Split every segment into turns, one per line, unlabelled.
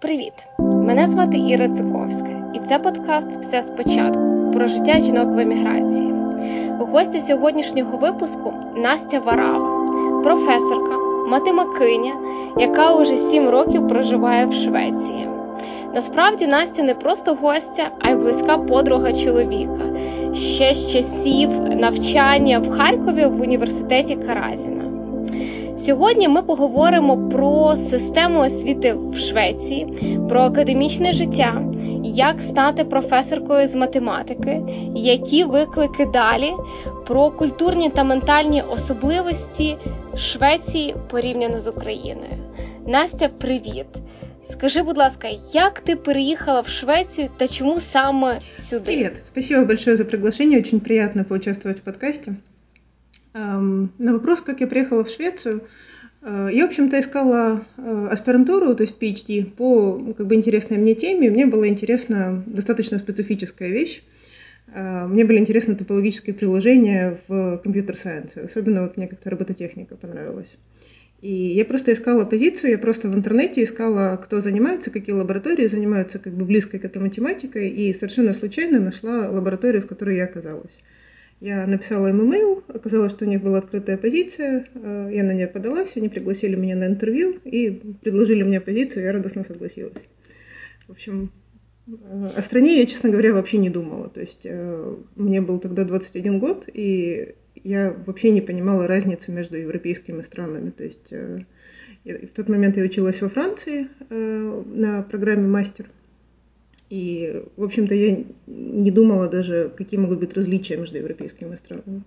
Привіт! Мене звати Іра Цуковська, і це подкаст Все спочатку про життя жінок в еміграції. Гостя сьогоднішнього випуску Настя Варава, професорка, матемакиня, яка уже сім років проживає в Швеції. Насправді Настя не просто гостя, а й близька подруга чоловіка. Ще з часів навчання в Харкові в університеті Каразіна. Сьогодні ми поговоримо про систему освіти в Швеції, про академічне життя, як стати професоркою з математики, які виклики далі, про культурні та ментальні особливості Швеції порівняно з Україною. Настя, привіт! Скажи, будь ласка, як ты переехала в Швецию, та чему саме сюда?
Привет, спасибо большое за приглашение, очень приятно поучаствовать в подкасте. На вопрос, как я приехала в Швецию, э, я, в общем-то, искала э, аспирантуру, то есть PhD, по как бы интересной мне теме. Мне была интересна достаточно специфическая вещь. Э, мне были интересны топологические приложения в компьютер-сайенсе. Особенно вот мне как-то робототехника понравилась. И я просто искала позицию, я просто в интернете искала, кто занимается, какие лаборатории занимаются как бы близкой к этой математикой, и совершенно случайно нашла лабораторию, в которой я оказалась. Я написала им имейл, оказалось, что у них была открытая позиция, э, я на нее подалась, они пригласили меня на интервью и предложили мне позицию, я радостно согласилась. В общем, э, о стране я, честно говоря, вообще не думала. То есть э, мне был тогда 21 год, и я вообще не понимала разницы между европейскими странами. То есть в тот момент я училась во Франции на программе мастер и, в общем-то, я не думала даже, какие могут быть различия между европейскими странами.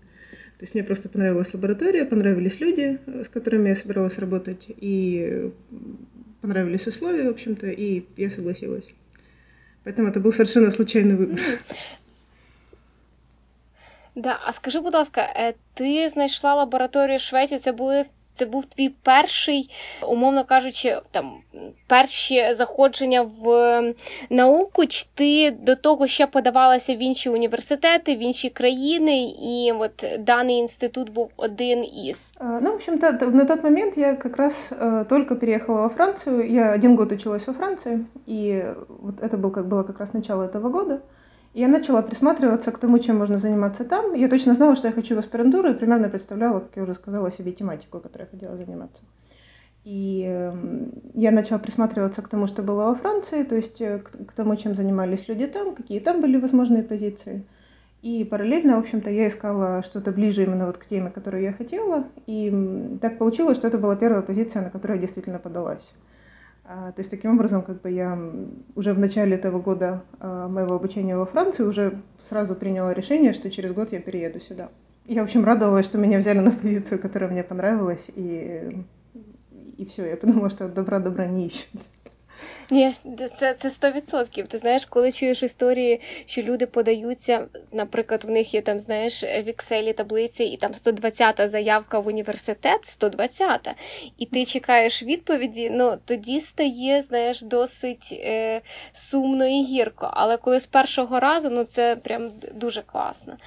То есть мне просто понравилась лаборатория, понравились люди, с которыми я собиралась работать, и понравились условия, в общем-то, и я согласилась. Поэтому это был совершенно случайный выбор.
Да, а скажи, будь ласка, ти знайшла лабораторію в Швеції? Це були це був твій перший, умовно кажучи, там перші заходження в науку, чи ти до того ще подавалася в інші університети, в інші країни, і от даний інститут був один із?
Ну, в общем-то, на тот момент я как раз э, только переехала во Францию. Я один год училась во Франции, и вот это был, как, было как раз начало этого года. Я начала присматриваться к тому, чем можно заниматься там. Я точно знала, что я хочу в аспирантуру, и примерно представляла, как я уже сказала, себе тематику, которой я хотела заниматься. И эм, я начала присматриваться к тому, что было во Франции, то есть э, к, тому, чем занимались люди там, какие там были возможные позиции. И параллельно, в общем-то, я искала что-то ближе именно вот к теме, которую я хотела. И так получилось, что это была первая позиция, на которую я действительно подалась. А, то есть таким образом, как бы я уже в начале этого года а, моего обучения во Франции уже сразу приняла решение, что через год я перееду сюда. Я, в общем, радовалась, что меня взяли на позицию, которая мне понравилась, и, и все, я подумала, что добра добра не ищут.
Ні, це це 100%. Ти знаєш, коли чуєш історії, що люди подаються, наприклад, в них є там, знаєш, в Excel таблиці, і там 120-та заявка в університет, 120-та, і ти чекаєш відповіді, ну тоді стає, знаєш, досить е, сумно і гірко. Але коли з першого разу, ну це прям дуже класно.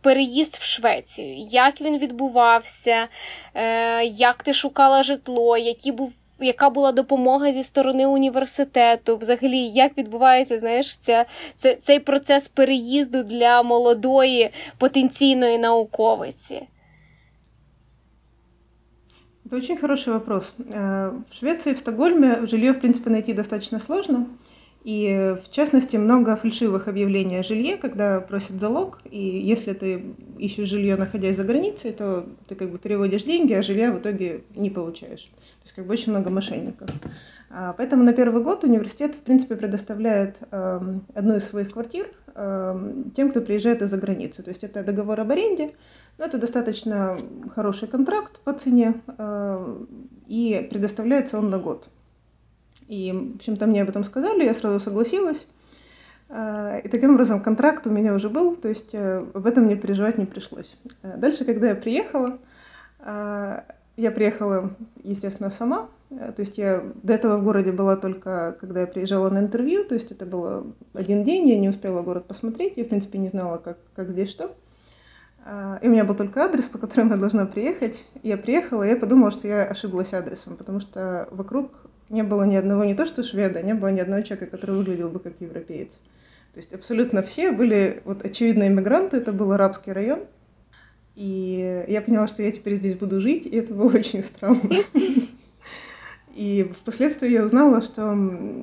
Переїзд в Швецію, як він відбувався, е, як ти шукала житло, який був яка була допомога зі сторони університету? Взагалі, як відбувається знаєш, ця, ця, цей процес переїзду для молодої потенційної науковиці?
Это очень хороший вопрос. Э, в Швеции, в Стокгольме жилье, в принципе, найти достаточно сложно. И, в частности, много фальшивых объявлений о жилье, когда просят залог, и если ты ищешь жилье, находясь за границей, то ты как бы переводишь деньги, а жилья в итоге не получаешь. То есть как бы очень много мошенников. А, поэтому на первый год университет, в принципе, предоставляет э, одну из своих квартир э, тем, кто приезжает из-за границы. То есть это договор об аренде, но это достаточно хороший контракт по цене, э, и предоставляется он на год. И, в общем-то, мне об этом сказали, я сразу согласилась. А, и таким образом контракт у меня уже был, то есть э, об этом мне переживать не пришлось. А дальше, когда я приехала, я приехала, естественно, сама. То есть я до этого в городе была только, когда я приезжала на интервью, то есть это было один день, я не успела город посмотреть, я, в принципе, не знала, как, как здесь что. И у меня был только адрес, по которому я должна приехать. Я приехала, и я подумала, что я ошиблась адресом, потому что вокруг не было ни одного, не то что шведа, не было ни одного человека, который выглядел бы как европеец. То есть абсолютно все были вот очевидно иммигранты, это был арабский район. И я поняла, что я теперь здесь буду жить, и это было очень странно. И впоследствии я узнала, что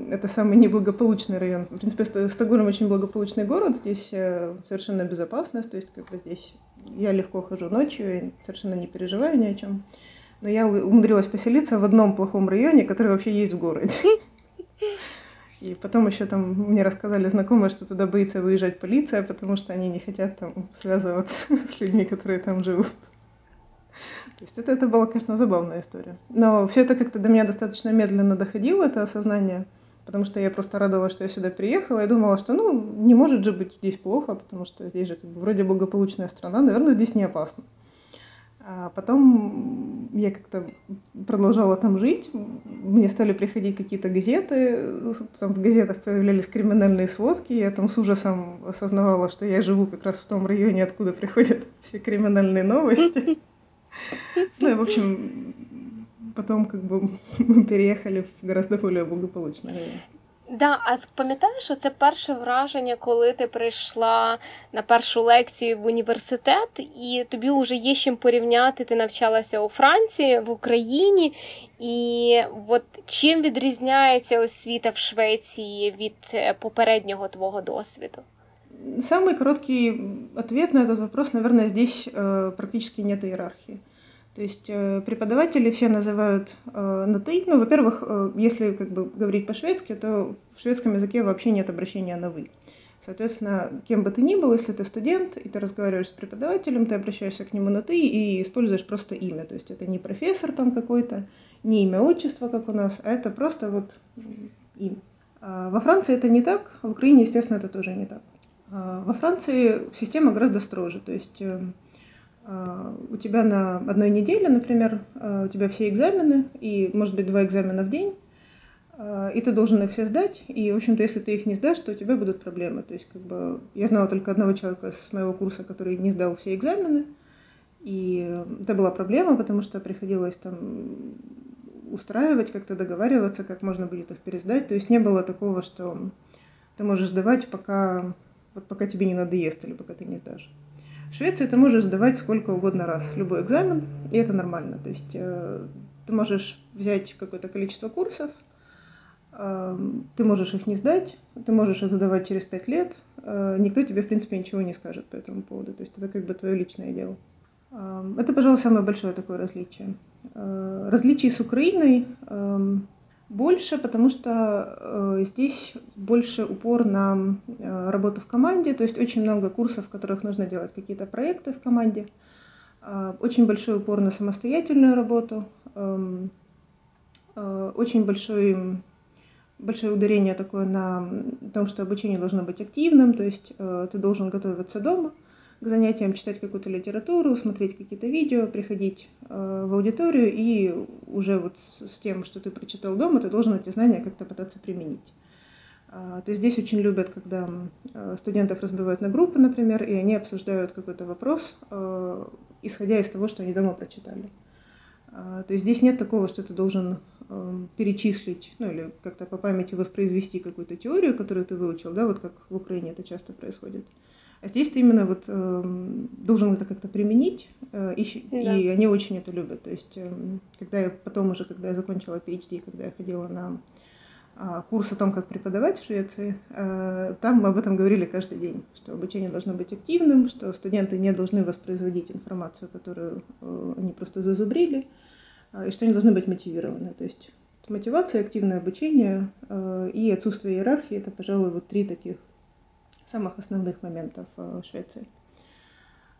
это самый неблагополучный район. В принципе, Стокгольм очень благополучный город, здесь э, совершенно безопасность, то есть как бы здесь я легко хожу ночью, и совершенно не переживаю ни о чем. Но я умудрилась поселиться в одном плохом районе, который вообще есть в городе. И потом еще там мне рассказали знакомые, что туда боится выезжать полиция, потому что они не хотят там связываться с людьми, которые там живут. То есть это, это была, конечно, забавная история. Но все это как-то до меня достаточно медленно доходило, это осознание, потому что я просто радовалась, что я сюда приехала, и думала, что, ну, не может же быть здесь плохо, потому что здесь же как бы вроде благополучная страна, наверное, здесь не опасно. А потом я как-то продолжала там жить, мне стали приходить какие-то газеты, там в газетах появлялись криминальные сводки, я там с ужасом осознавала, что я живу как раз в том районе, откуда приходят все криминальные новости. Ну и, в общем, потом как бы мы переехали в гораздо более благополучный район.
Да, а пам'ятаєш, це перше враження, коли ти прийшла на першу лекцію в університет, і тобі вже є чим порівняти, ти навчалася у Франції, в Україні, і от чим відрізняється освіта в Швеції від попереднього твого досвіду?
Самый короткий ответ на этот вопрос, наверное, здесь э, практически нет иерархии. То есть э, преподаватели все называют э, на ты. Ну, во-первых, э, если как бы говорить по-шведски, то в шведском языке вообще нет обращения на вы. Соответственно, кем бы ты ни был, если ты студент, и ты разговариваешь с преподавателем, ты обращаешься к нему на ты и используешь просто имя. То есть это не профессор там какой-то, не имя отчество, как у нас, а это просто вот имя. А во Франции это не так, в Украине, естественно, это тоже не так. А во Франции система гораздо строже. То есть а, у тебя на одной неделе, например, а, у тебя все экзамены, и, может быть, два экзамена в день, а, и ты должен их все сдать, и, в общем-то, если ты их не сдашь, то у тебя будут проблемы. То есть, как бы, я знала только одного человека с моего курса, который не сдал все экзамены, и это была проблема, потому что приходилось там устраивать, как-то договариваться, как можно будет их пересдать. То есть не было такого, что ты можешь сдавать, пока, вот пока тебе не надоест или пока ты не сдашь. В Швеции ты можешь сдавать сколько угодно раз любой экзамен, и это нормально. То есть э, ты можешь взять какое-то количество курсов, э, ты можешь их не сдать, ты можешь их сдавать через пять лет, э, никто тебе, в принципе, ничего не скажет по этому поводу. То есть это как бы твое личное дело. Э, это, пожалуй, самое большое такое различие. Э, различий с Украиной э, больше, потому что э, здесь больше упор на э, работу в команде, то есть очень много курсов, в которых нужно делать какие-то проекты в команде, э, очень большой упор на самостоятельную работу, э, э, очень большой, большое ударение такое на том, что обучение должно быть активным, то есть э, ты должен готовиться дома – к занятиям читать какую-то литературу, смотреть какие-то видео, приходить э, в аудиторию и уже вот с, с тем, что ты прочитал дома, ты должен эти знания как-то пытаться применить. А, то есть здесь очень любят, когда э, студентов разбивают на группы, например, и они обсуждают какой-то вопрос, э, исходя из того, что они дома прочитали. А, то есть здесь нет такого, что ты должен э, перечислить, ну или как-то по памяти воспроизвести какую-то теорию, которую ты выучил, да, вот как в Украине это часто происходит. А здесь ты именно вот э, должен это как-то применить, э, и, да. и они очень это любят. То есть, э, когда я потом уже, когда я закончила PhD, когда я ходила на э, курс о том, как преподавать в Швеции, э, там мы об этом говорили каждый день, что обучение должно быть активным, что студенты не должны воспроизводить информацию, которую э, они просто зазубрили, э, и что они должны быть мотивированы. То есть мотивация, активное обучение э, и отсутствие иерархии – это, пожалуй, вот три таких самых основных моментов э, Швеции.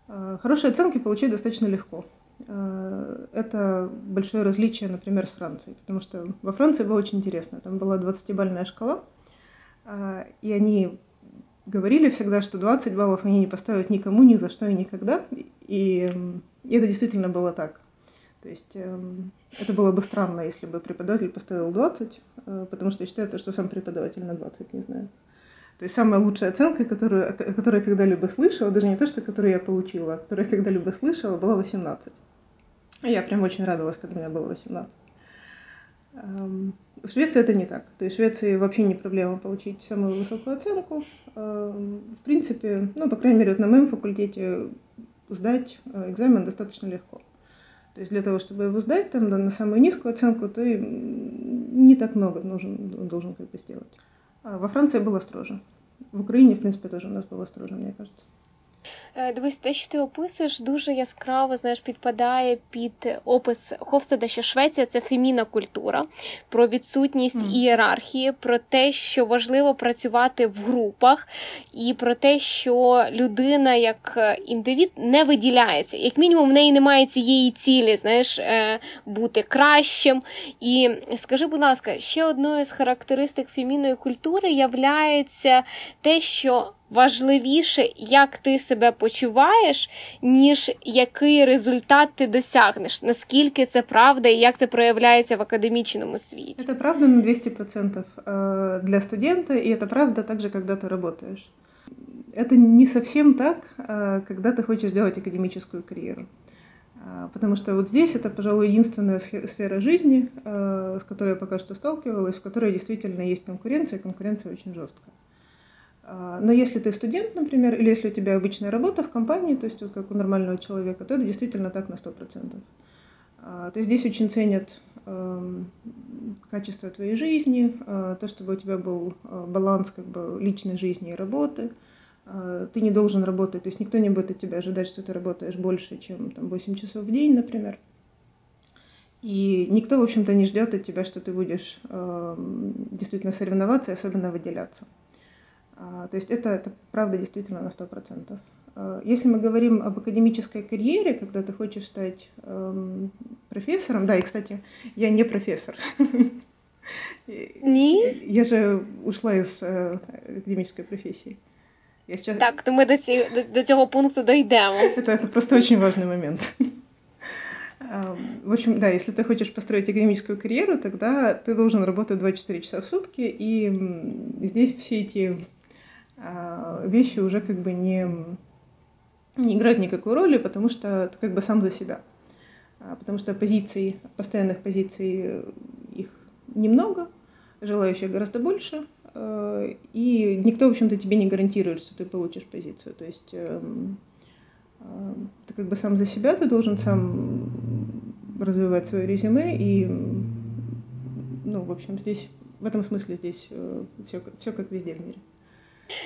Э, хорошие оценки получить достаточно легко. Э, это большое различие, например, с Францией, потому что во Франции было очень интересно. Там была 20-бальная шкала, и они говорили всегда, что 20 баллов они не поставят никому, ни за что и никогда. И, и это действительно было так. То есть это было бы странно, если бы преподаватель поставил 20, потому что считается, что сам преподаватель на 20 не знает. То есть самая лучшая оценка, которую, которую я когда-либо слышала, даже не то, что которую я получила, а которую я когда-либо слышала, была 18. И я прям очень радовалась, когда у меня было 18. В Швеции это не так. То есть в Швеции вообще не проблема получить самую высокую оценку. В принципе, ну, по крайней мере, вот на моем факультете сдать э, экзамен достаточно легко. То есть для того, чтобы его сдать там, да, на самую низкую оценку, ты не так много нужен, должен как бы сделать. Во Франции было строже. В Украине, в принципе, тоже у нас было строже, мне кажется.
Е, дивись, те, що ти описуєш, дуже яскраво знаєш, підпадає під опис Ховстеда, що Швеція це феміна культура, про відсутність mm. ієрархії, про те, що важливо працювати в групах, і про те, що людина як індивід не виділяється. Як мінімум, в неї немає цієї цілі, знаєш, е, бути кращим. І скажи, будь ласка, ще одною з характеристик фемінної культури являється те, що важливіше, як ти себе почуваєш, ніж який результат ти досягнеш. Наскільки це правда і як це проявляється в академічному світі?
Это правда на 200% э, для студента, и это правда также, когда ты работаешь. Это не совсем так, э, когда ты хочешь делать академическую карьеру. Э, потому что вот здесь это, пожалуй, единственная сфера жизни, с которой я пока что сталкивалась, в которой действительно есть конкуренция, и конкуренция очень жесткая. А, но если ты студент, например, или если у тебя обычная работа в компании, то есть вот как у нормального человека, то это действительно так на 100%. А, то есть здесь очень ценят эм, качество твоей жизни, э, то, чтобы у тебя был э, баланс как бы личной жизни и работы. А, ты не должен работать, то есть никто не будет от тебя ожидать, что ты работаешь больше, чем там, 8 часов в день, например. И никто, в общем-то, не ждет от тебя, что ты будешь э, действительно соревноваться и особенно выделяться. А, то есть это, это правда действительно на 100%. А, если мы говорим об академической карьере, когда ты хочешь стать эм, профессором, да, и, кстати, я не профессор.
Не?
Я же ушла из э, академической профессии.
Я сейчас... Так, то ми до, ці, до, до цього пункту дойдемо.
Это, это просто очень важный момент. В общем, да, если ты хочешь построить академическую карьеру, тогда ты должен работать 24 часа в сутки, и здесь все эти вещи уже как бы не, не играют никакой роли, потому что ты как бы сам за себя. А, потому что позиций, постоянных позиций э, их немного, желающих гораздо больше, э, и никто, в общем-то, тебе не гарантирует, что ты получишь позицию. То есть эм, э, ты как бы сам за себя, ты должен сам развивать свое резюме, и, ну, в общем, здесь, в этом смысле здесь все, все как везде в мире.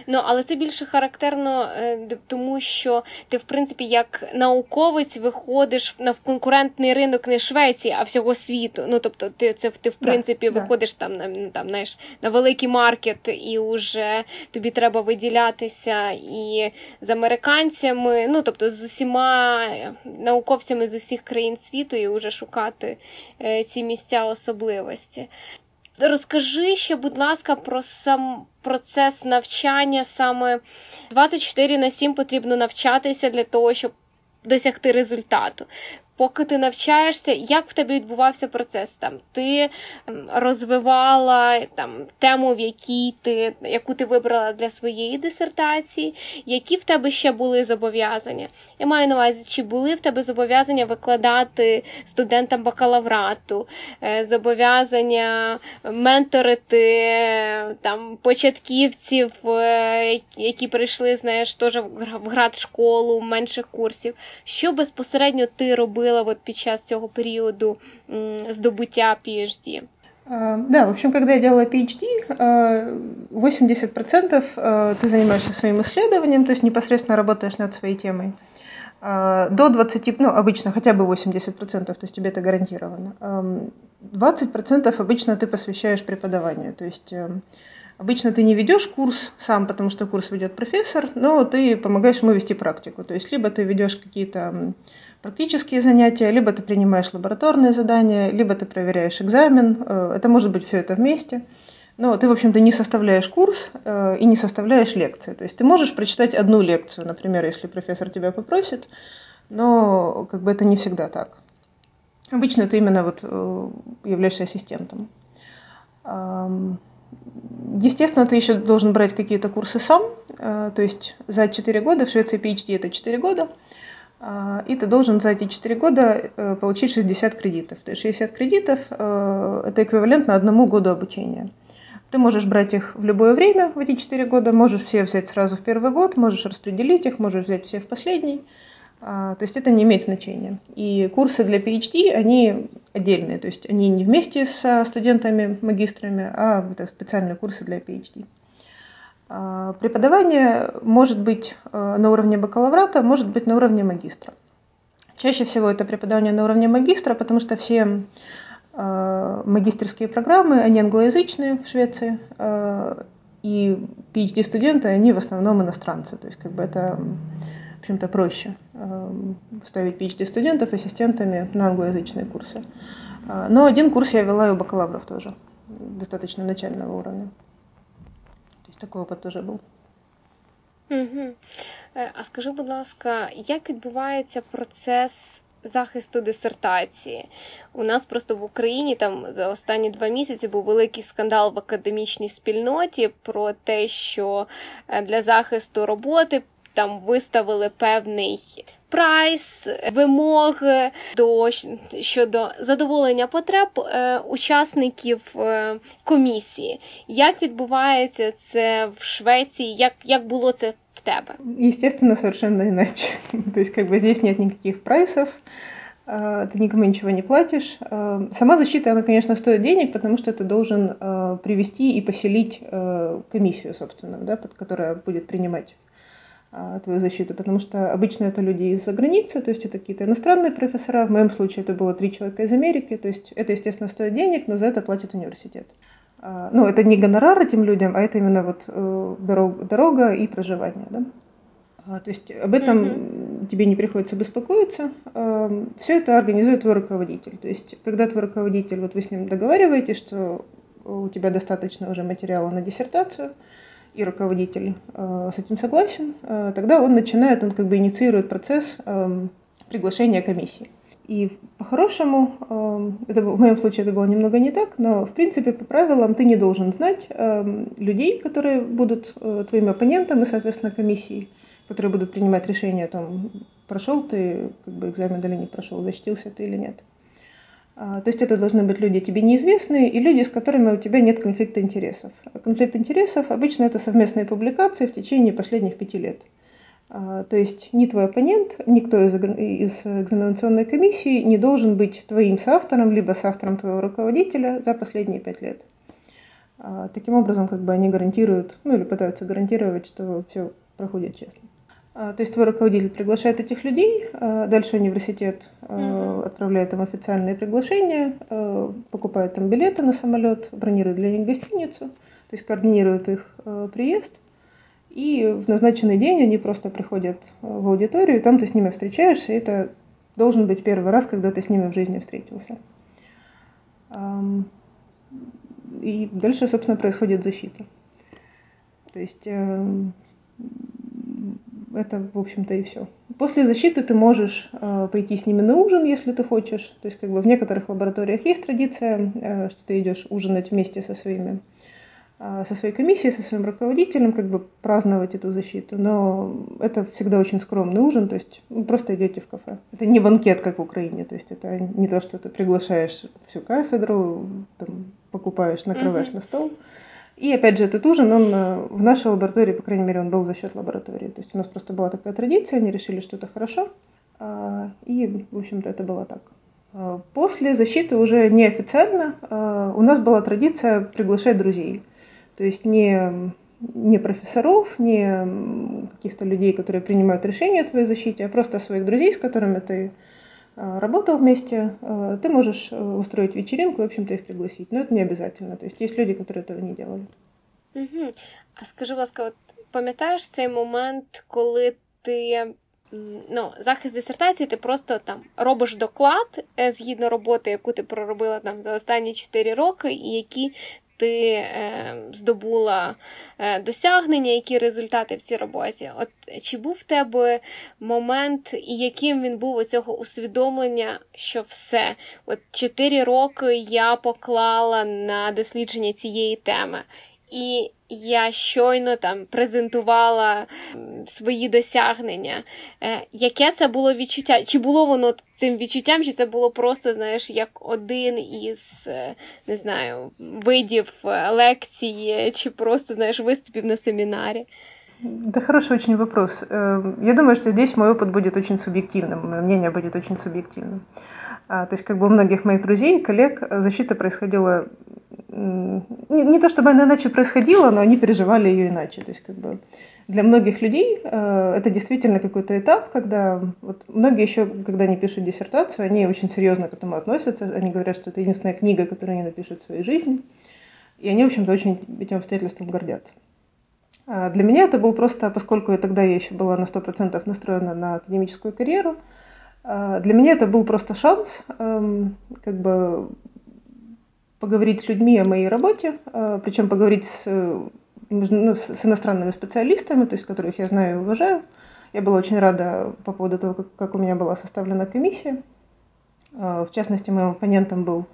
Ну, але це більше характерно, е, тому що ти, в принципі, як науковець виходиш на конкурентний ринок не Швеції, а всього світу. Ну, тобто, ти це ти в принципі да, виходиш да. там на ну, там, знаєш, на великий маркет, і вже тобі треба виділятися і з американцями, ну тобто з усіма науковцями з усіх країн світу, і вже шукати е, ці місця особливості. Розкажи ще, будь ласка, про сам процес навчання. Саме 24 на 7 потрібно навчатися для того, щоб досягти результату поки ти навчаєшся, як в тебе відбувався процес? Там Ти розвивала там тему, в якій ти, яку ти вибрала для своєї дисертації, які в тебе ще були зобов'язання? Я маю на увазі, чи були в тебе зобов'язання викладати студентам бакалаврату, е, зобов'язання менторити там початківців, е, які прийшли, знаєш, теж в град школу, менших курсів. Що безпосередньо ти робила? Робила вот під час цього періоду здобуття PhD?
Да, в общем, когда я делала PhD, 80% ты занимаешься своим исследованием, то есть непосредственно работаешь над своей темой. До 20, ну, обычно хотя бы 80%, то есть тебе это гарантировано. 20% обычно ты посвящаешь преподаванию, то есть Обычно ты не ведешь курс сам, потому что курс ведет профессор, но ты помогаешь ему вести практику. То есть либо ты ведешь какие-то практические занятия, либо ты принимаешь лабораторные задания, либо ты проверяешь экзамен. Э, это может быть все это вместе. Но ты, в общем-то, не составляешь курс э, и не составляешь лекции. То есть ты можешь прочитать одну лекцию, например, если профессор тебя попросит, но как бы это не всегда так. Обычно ты именно вот э, являешься ассистентом. Естественно, ты еще должен брать какие-то курсы сам. То есть за 4 года, в Швеции PhD это 4 года, и ты должен за эти 4 года э, получить 60 кредитов. То есть 60 кредитов э, – это эквивалентно одному году обучения. Ты можешь брать их в любое время в эти 4 года, можешь все взять сразу в первый год, можешь распределить их, можешь взять все в последний. А, то есть это не имеет значения. И курсы для PhD, они отдельные, то есть они не вместе со студентами, магистрами, а это специальные курсы для PhD. А, преподавание может быть э, на уровне бакалаврата, может быть на уровне магистра. Чаще всего это преподавание на уровне магистра, потому что все э, магистрские программы, они англоязычные в Швеции, э, и PhD-студенты, они в основном иностранцы. То есть как бы это, в общем-то, проще ставить PhD-студентов ассистентами на англоязычные курсы. Но один курс я вела и у бакалавров тоже, достаточно начального уровня такий опит теж був.
Угу. А скажи, будь ласка, як відбувається процес захисту дисертації? У нас просто в Україні там за останні два місяці був великий скандал в академічній спільноті про те, що е, для захисту роботи там виставили певний прайс, вимоги до щодо задоволення потреб е, учасників е, комісії. Як відбувається це в Швеції? Як, як було це в тебе?
Естественно, совершенно иначе. То есть, как бы здесь нет никаких прайсов, ты никому ничего не платишь. Сама защита, она, конечно, стоит денег, потому что ты должен привести и поселить комиссию, собственно, да, которая будет принимать а, твою защиту, потому что обычно это люди из-за границы, то есть это какие-то иностранные профессора, в моем случае это было три человека из Америки, то есть это, естественно, стоит денег, но за это платит университет. А, ну, это не гонорар этим людям, а это именно вот э, дорога, дорога и проживание, да. А, то есть об этом mm-hmm. тебе не приходится беспокоиться. Все это организует твой руководитель. То есть, когда твой руководитель, вот вы с ним договариваетесь, что у тебя достаточно уже материала на диссертацию, и руководитель э, с этим согласен, э, тогда он начинает, он как бы инициирует процесс э, приглашения комиссии. И по-хорошему, э, это в моем случае это было немного не так, но в принципе по правилам ты не должен знать э, людей, которые будут э, твоим оппонентом и, соответственно, комиссией, которые будут принимать решение о том, прошел ты как бы экзамен или не прошел, защитился ты или нет. А, то есть это должны быть люди тебе неизвестные и люди, с которыми у тебя нет конфликта интересов. А конфликт интересов обычно это совместные публикации в течение последних пяти лет. А, то есть ни твой оппонент, никто из, из экзаменационной комиссии не должен быть твоим соавтором, либо соавтором твоего руководителя за последние пять лет. Таким образом, как бы они гарантируют, ну или пытаются гарантировать, что все проходит честно. А, то есть твой руководитель приглашает этих людей, а, дальше университет mm-hmm. отправляет им официальные приглашения, покупает там билеты на самолет, бронирует для них гостиницу, то есть координирует их приезд. И в назначенный день они просто приходят в аудиторию, и там ты с ними встречаешься, и это должен быть первый раз, когда ты с ними в жизни встретился. И дальше, собственно, происходит защита. То есть эм, это, в общем-то, и все. После защиты ты можешь э, пойти с ними на ужин, если ты хочешь. То есть, как бы в некоторых лабораториях есть традиция, э, что ты идешь ужинать вместе со своими э, со своей комиссией, со своим руководителем, как бы праздновать эту защиту. Но это всегда очень скромный ужин, то есть вы просто идете в кафе. Это не банкет, как в Украине, то есть это не то, что ты приглашаешь всю кафедру, там, покупаешь, накрываешь mm-hmm. на стол. И опять же, этот ужин, он э, в нашей лаборатории, по крайней мере, он был за счет лаборатории. То есть у нас просто была такая традиция, они решили, что это хорошо. А, и, в общем-то, это было так. А, после защиты уже неофициально а, у нас была традиция приглашать друзей. То есть не, не профессоров, не каких-то людей, которые принимают решения о твоей защите, а просто своих друзей, с которыми ты работал вместе, а, ты можешь э, устроить вечеринку, в общем-то, их пригласить. Но это не обязательно. То есть есть люди, которые этого не делали.
Угу. А скажи, будь ласка, от пам'ятаєш цей момент, коли ти ну, захист дисертації, ти просто там робиш доклад е, згідно роботи, яку ти проробила там за останні 4 роки, і які ти е, здобула е, досягнення, які результати в цій роботі. От Чи був в тебе момент, і яким він був у цього усвідомлення, що все, от 4 роки я поклала на дослідження цієї теми. і я щойно там презентувала свої досягнення. Е, яке це було відчуття? Чи було воно цим відчуттям, чи це було просто, знаєш, як один із е, не знаю, видів е, лекції, чи просто, знаєш, виступів на семінарі?
Да, хороший очень вопрос. Я думаю, что здесь мой опыт будет очень субъективным, мое мнение будет очень субъективным. То есть, как бы у многих моих друзей, коллег, защита происходила не, не то чтобы она иначе происходила, но они переживали ее иначе. То есть как бы для многих людей э, это действительно какой-то этап, когда вот многие еще, когда они пишут диссертацию, они очень серьезно к этому относятся. Они говорят, что это единственная книга, которую они напишут в своей жизни. И они, в общем-то, очень этим обстоятельством гордятся. А для меня это был просто, поскольку тогда я еще была на 100% настроена на академическую карьеру, а для меня это был просто шанс эм, как бы поговорить с людьми о моей работе, э, причем поговорить с, ну, с иностранными специалистами, то есть которых я знаю и уважаю. Я была очень рада по поводу того, как, как у меня была составлена комиссия. Э, в частности, моим оппонентом был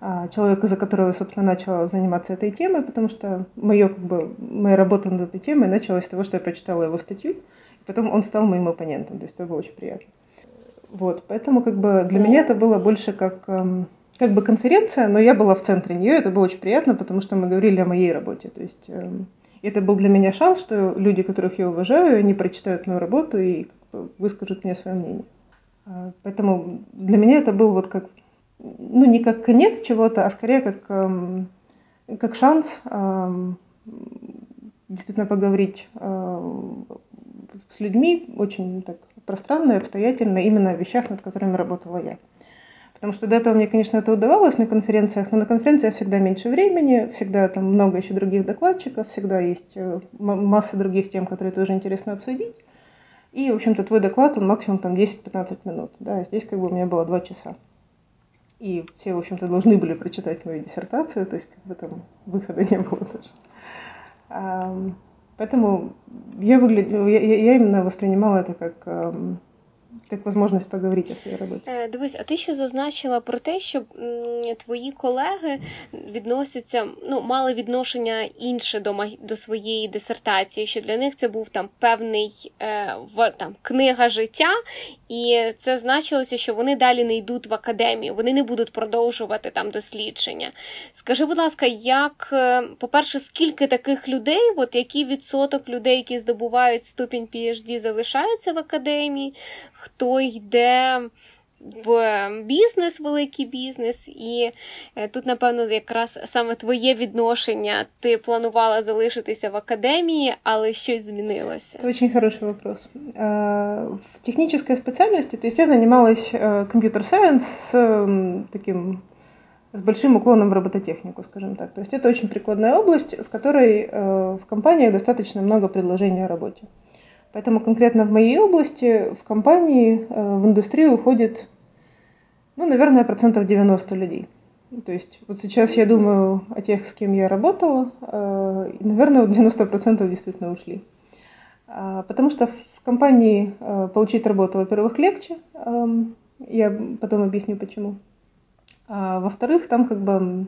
э, человек, из-за которого я, собственно, начала заниматься этой темой, потому что моё, как бы, моя работа над этой темой началась с того, что я прочитала его статью, и потом он стал моим оппонентом, то есть это было очень приятно. Вот, поэтому как бы для меня это было больше как эм, как бы конференция, но я была в центре нее, это было очень приятно, потому что мы говорили о моей работе. То есть э, это был для меня шанс, что люди, которых я уважаю, они прочитают мою работу и выскажут мне свое мнение. А, поэтому для меня это был вот как, ну не как конец чего-то, а скорее как, э, как шанс действительно поговорить э, с людьми очень так пространно и обстоятельно именно о вещах, над которыми работала я. Потому что до этого мне, конечно, это удавалось на конференциях, но на конференциях всегда меньше времени, всегда там много еще других докладчиков, всегда есть э, масса других тем, которые тоже интересно обсудить. И, в общем-то, твой доклад, он максимум там 10-15 минут. Да, здесь как бы у меня было 2 часа. И все, в общем-то, должны были прочитать мою диссертацию, то есть как бы там выхода не было даже. Поэтому я, выгляд... я, я именно воспринимала это как як можливість поговорити своїй роботі.
Е, дивись, а ти ще зазначила про те, що твої колеги відносяться, ну, мали відношення інше до до своєї дисертації, що для них це був там певний е, там, книга життя, і це значилося, що вони далі не йдуть в академію, вони не будуть продовжувати там дослідження. Скажи, будь ласка, як, е, по-перше, скільки таких людей, от який відсоток людей, які здобувають ступінь PhD, залишаються в академії? Хто йде в бізнес, великий бізнес, і е, тут, напевно, якраз саме твоє відношення. Ти планувала залишитися в академії, але щось змінилося.
Это очень хороший вопрос. В технической специальности, то есть я занималась компьютер-сайенс с таким с большим уклоном в робототехнику, скажем так. То есть это очень прикладная область, в которой в компаниях достаточно много предложений о работе. Поэтому конкретно в моей области, в компании, э, в индустрию уходит, ну, наверное, процентов 90 людей. То есть вот сейчас я думаю о тех, с кем я работала, э, и, наверное, 90% действительно ушли. А, потому что в компании э, получить работу, во-первых, легче, эм, я потом объясню почему. А во-вторых, там как бы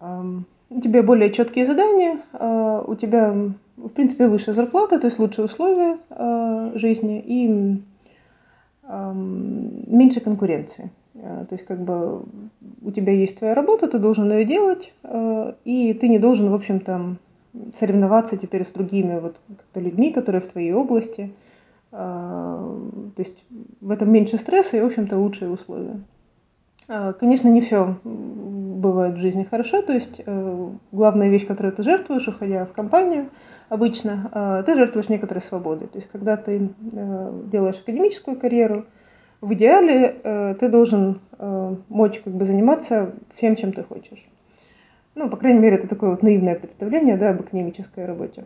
эм, у тебя более четкие задания, у тебя в принципе, выше зарплата, то есть лучшие условия э, жизни и э, меньше конкуренции. Э, то есть, как бы у тебя есть твоя работа, ты должен ее делать, э, и ты не должен, в общем-то, соревноваться теперь с другими вот людьми, которые в твоей области. Э, то есть в этом меньше стресса и, в общем-то, лучшие условия. Конечно, не все бывает в жизни хорошо, то есть главная вещь, которую ты жертвуешь, уходя в компанию – обычно, э, ты жертвуешь некоторой свободой. То есть, когда ты э, делаешь академическую карьеру, в идеале э, ты должен мочь как бы заниматься всем, чем ты хочешь. Ну, по крайней мере, это такое вот наивное представление да, об академической работе.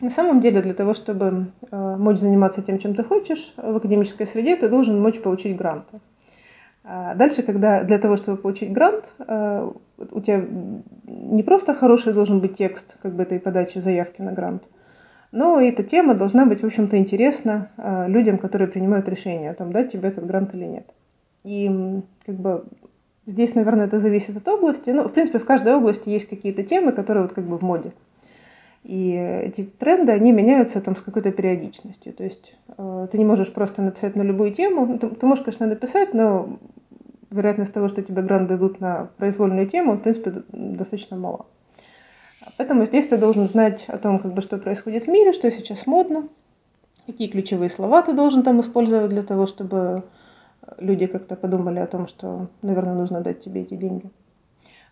На самом деле, для того, чтобы мочь заниматься тем, чем ты хочешь в академической среде, ты должен мочь получить гранты. А дальше, когда для того, чтобы получить грант, э, у тебя не просто хороший должен быть текст как бы этой подачи заявки на грант, но эта тема должна быть, в общем-то, интересна э, людям, которые принимают решение о том, дать тебе этот грант или нет. И как бы здесь, наверное, это зависит от области. Ну, в принципе, в каждой области есть какие-то темы, которые вот как бы в моде. И эти тренды, они меняются там с какой-то периодичностью. То есть э, ты не можешь просто написать на любую тему. Ну, ты, ты можешь, конечно, написать, но вероятность того, что тебе гранты дадут на произвольную тему, в принципе, достаточно мала. Поэтому здесь ты должен знать о том, как бы, что происходит в мире, что сейчас модно, какие ключевые слова ты должен там использовать для того, чтобы люди как-то подумали о том, что, наверное, нужно дать тебе эти деньги.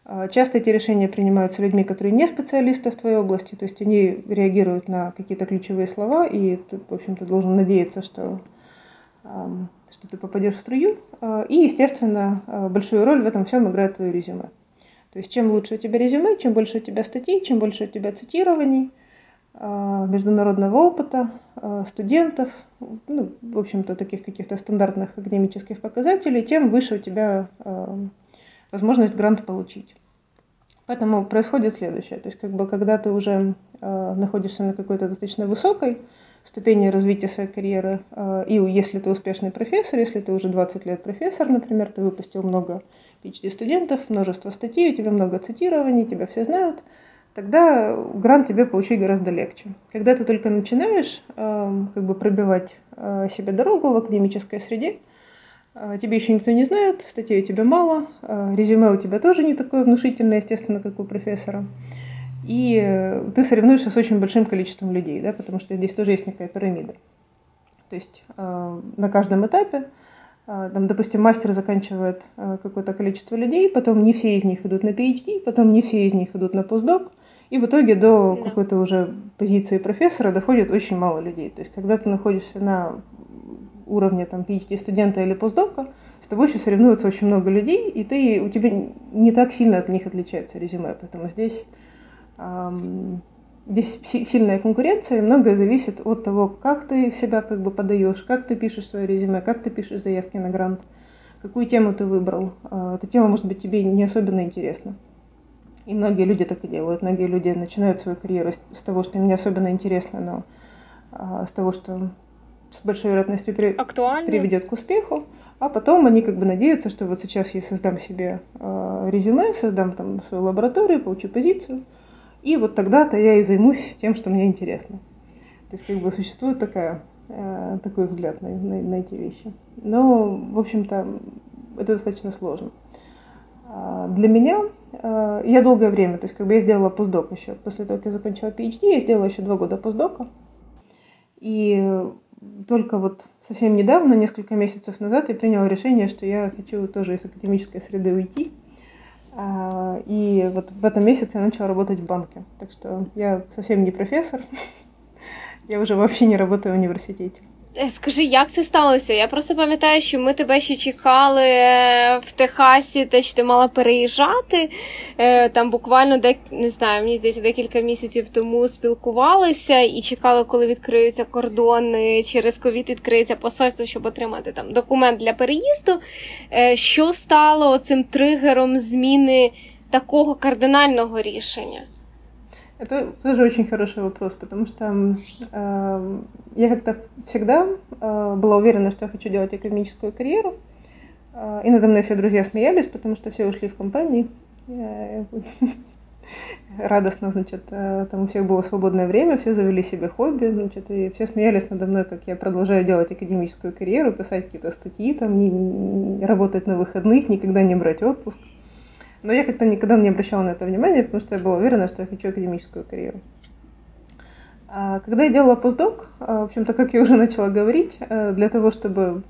А, часто эти решения принимаются людьми, которые не специалисты в твоей области, то есть они реагируют на какие-то ключевые слова, и ты, в общем-то, должен надеяться, что, что ты попадешь в струю. А, и, естественно, а, большую роль в этом всем играет твое резюме. То есть чем лучше у тебя резюме, чем больше у тебя статей, чем больше у тебя цитирований, международного опыта, студентов, ну, в общем-то, таких каких-то стандартных академических показателей, тем выше у тебя возможность грант получить. Поэтому происходит следующее. То есть, как бы, когда ты уже э, находишься на какой-то достаточно высокой ступени развития своей карьеры, э, и если ты успешный профессор, если ты уже 20 лет профессор, например, ты выпустил много PhD-студентов, множество статей, у тебя много цитирований, тебя все знают, тогда грант тебе получить гораздо легче. Когда ты только начинаешь э, как бы пробивать э, себе дорогу в академической среде, а, тебе еще никто не знает, статей у тебя мало, а, резюме у тебя тоже не такое внушительное, естественно, как у профессора. И э, ты соревнуешься с очень большим количеством людей, да, потому что здесь тоже есть некая пирамида. То есть а, на каждом этапе, там, допустим, мастер заканчивает какое-то количество людей, потом не все из них идут на PhD, потом не все из них идут на постдок, и в итоге до да. какой-то уже позиции профессора доходит очень мало людей. То есть когда ты находишься на уровня там, PhD-студента или постдока, с тобой еще соревнуются очень много людей, и ты, у тебя не так сильно от них отличается резюме. Поэтому здесь, эм, здесь сильная конкуренция, и многое зависит от того, как ты себя как бы подаешь, как ты пишешь свое резюме, как ты пишешь заявки на грант, какую тему ты выбрал. Э, эта тема, может быть, тебе не особенно интересна. И многие люди так и делают. Многие люди начинают свою карьеру с того, что им не особенно интересно, но а, с того, что с большой вероятностью при... приведет к успеху, а потом они как бы надеются, что вот сейчас я создам себе э, резюме, создам там свою лабораторию, получу позицию, и вот тогда-то я и займусь тем, что мне интересно. То есть как бы существует такая, э, такой взгляд на, на, на эти вещи. Но, в общем-то, это достаточно сложно. А для меня, э, я долгое время, то есть как бы я сделала постдок еще, после того, как я закончила PhD, я сделала еще два года постдока. И только вот совсем недавно, несколько месяцев назад, я приняла решение, что я хочу тоже из академической среды уйти. А, и вот в этом месяце я начала работать в банке. Так что я совсем не профессор, я уже вообще не работаю в университете.
Е, скажи, як це сталося? Я просто пам'ятаю, що ми тебе ще чекали е, в Техасі, те, що ти мала переїжджати. Е, там буквально дек... не знаю, мені здається, декілька місяців тому спілкувалися і чекали, коли відкриються кордони, через ковід відкриється посольство, щоб отримати там документ для переїзду. Що стало цим тригером зміни такого кардинального рішення?
Это тоже очень хороший вопрос, потому что э, я как-то всегда э, была уверена, что я хочу делать академическую карьеру. Э, и надо мной все друзья смеялись, потому что все ушли в компании. Радостно, значит, э, там у всех было свободное время, все завели себе хобби, значит, и все смеялись надо мной, как я продолжаю делать академическую карьеру, писать какие-то статьи, там, не, не работать на выходных, никогда не брать отпуск. Но я как-то никогда не обращала на это внимания, потому что я была уверена, что я хочу академическую карьеру. А когда я делала постдок, а, в общем-то, как я уже начала говорить, а, для того, чтобы